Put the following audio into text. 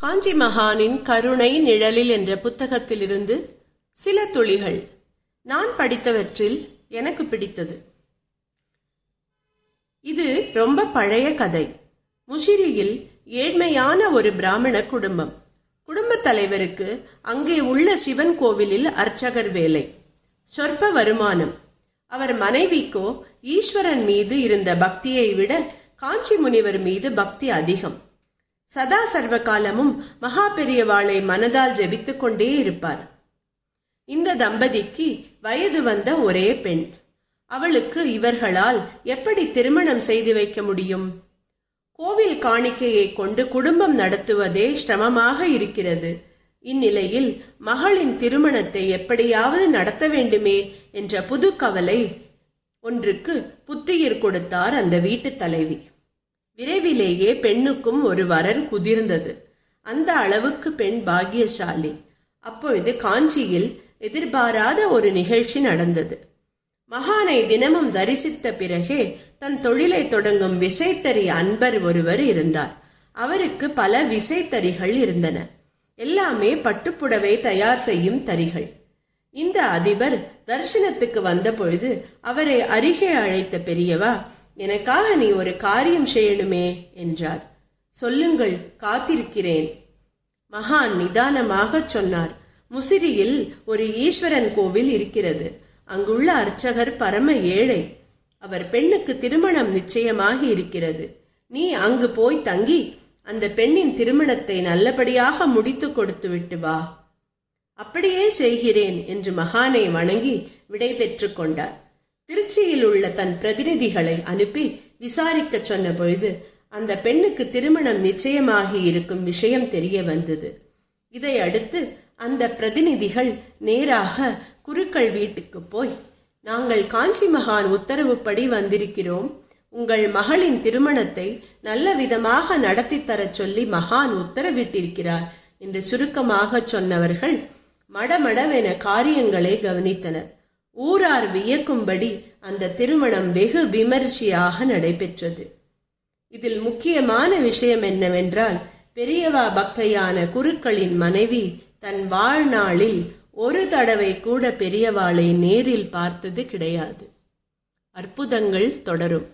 காஞ்சி மகானின் கருணை நிழலில் என்ற புத்தகத்திலிருந்து சில துளிகள் நான் படித்தவற்றில் எனக்கு பிடித்தது. இது ரொம்ப பழைய கதை. முஷிரியில் ஏழ்மையான ஒரு பிராமண குடும்பம். குடும்ப தலைவருக்கு அங்கே உள்ள சிவன் கோவிலில் அர்ச்சகர் வேலை. சொற்ப வருமானம். அவர் மனைவிக்கோ ஈஸ்வரன் மீது இருந்த பக்தியை விட காஞ்சி முனிவர் மீது பக்தி அதிகம். சதா சர்வ காலமும் மகா பெரியவாளை மனதால் ஜெபித்துக் கொண்டே இருப்பார். இந்த தம்பதிக்கு வயது வந்த ஒரே பெண். அவளுக்கு இவர்களால் எப்படி திருமணம் செய்து வைக்க முடியும்? கோவில் காணிக்கையை கொண்டு குடும்பம் நடத்துவதே சிரமமாக இருக்கிறது. இந்நிலையில் மகளின் திருமணத்தை எப்படியாவது நடத்த வேண்டுமே என்ற புது கவலை ஒன்றுக்கு புத்துயிர் கொடுத்தார் அந்த வீட்டு தலைவி. விரைவிலேயே பெண்ணுக்கும் ஒரு வரன் குதிர்ந்தது. அந்த அளவுக்கு பெண் பாக்கியசாலி. அப்பொழுது காஞ்சியில் எதிர்பாராத ஒரு நிகழ்ச்சி நடந்தது. மகானை தினமும் தரிசித்த பிறகே தன் தொழிலை தொடங்கும் விசைத்தறி அன்பர் ஒருவர் இருந்தார். அவருக்கு பல விசைத்தறிகள் இருந்தன. எல்லாமே பட்டுப்புடவை தயார் செய்யும் தறிகள். இந்த அதிபர் தரிசனத்துக்கு வந்த பொழுது அவரை அருகே அழைத்த பெரியவா எனக்காக நீ ஒரு காரியம் செய்யணுமே என்றார். சொல்லுங்கள் காத்திருக்கிறேன். மகான் நிதானமாக சொன்னார். முசிறியில் ஒரு ஈஸ்வரன் கோவில் இருக்கிறது. அங்குள்ள அர்ச்சகர் பரம ஏழை. அவர் பெண்ணுக்கு திருமணம் நிச்சயமாகி இருக்கிறது. நீ அங்கு போய் தங்கி அந்த பெண்ணின் திருமணத்தை நல்லபடியாக முடித்து கொடுத்து விட்டு வா. அப்படியே செய்கிறேன் என்று மகானை வணங்கி விடை பெற்று கொண்டார். திருச்சியில் உள்ள தன் பிரதிநிதிகளை அனுப்பி விசாரிக்க சொன்ன பொழுது அந்த பெண்ணுக்கு திருமணம் நிச்சயமாகி இருக்கும் விஷயம் தெரிய வந்தது. இதை அடுத்து அந்த பிரதிநிதிகள் நேராக குருக்கள் வீட்டுக்கு போய் நாங்கள் காஞ்சி மகான் உத்தரவுப்படி வந்திருக்கிறோம். உங்கள் மகளின் திருமணத்தை நல்ல விதமாக நடத்தி தரச் சொல்லி மகான் உத்தரவிட்டிருக்கிறார் என்று சுருக்கமாக சொன்னவர்கள் மடமடவென காரியங்களை கவனித்தனர். ஊரார் வியக்கும்படி அந்த திருமணம் வெகு விமர்சையாக நடைபெற்றது. இதில் முக்கியமான விஷயம் என்னவென்றால் பெரியவா பக்தையான குருக்களின் மனைவி தன் வாழ்நாளில் ஒரு தடவை கூட பெரியவாளை நேரில் பார்த்தது கிடையாது. அற்புதங்கள் தொடரும்.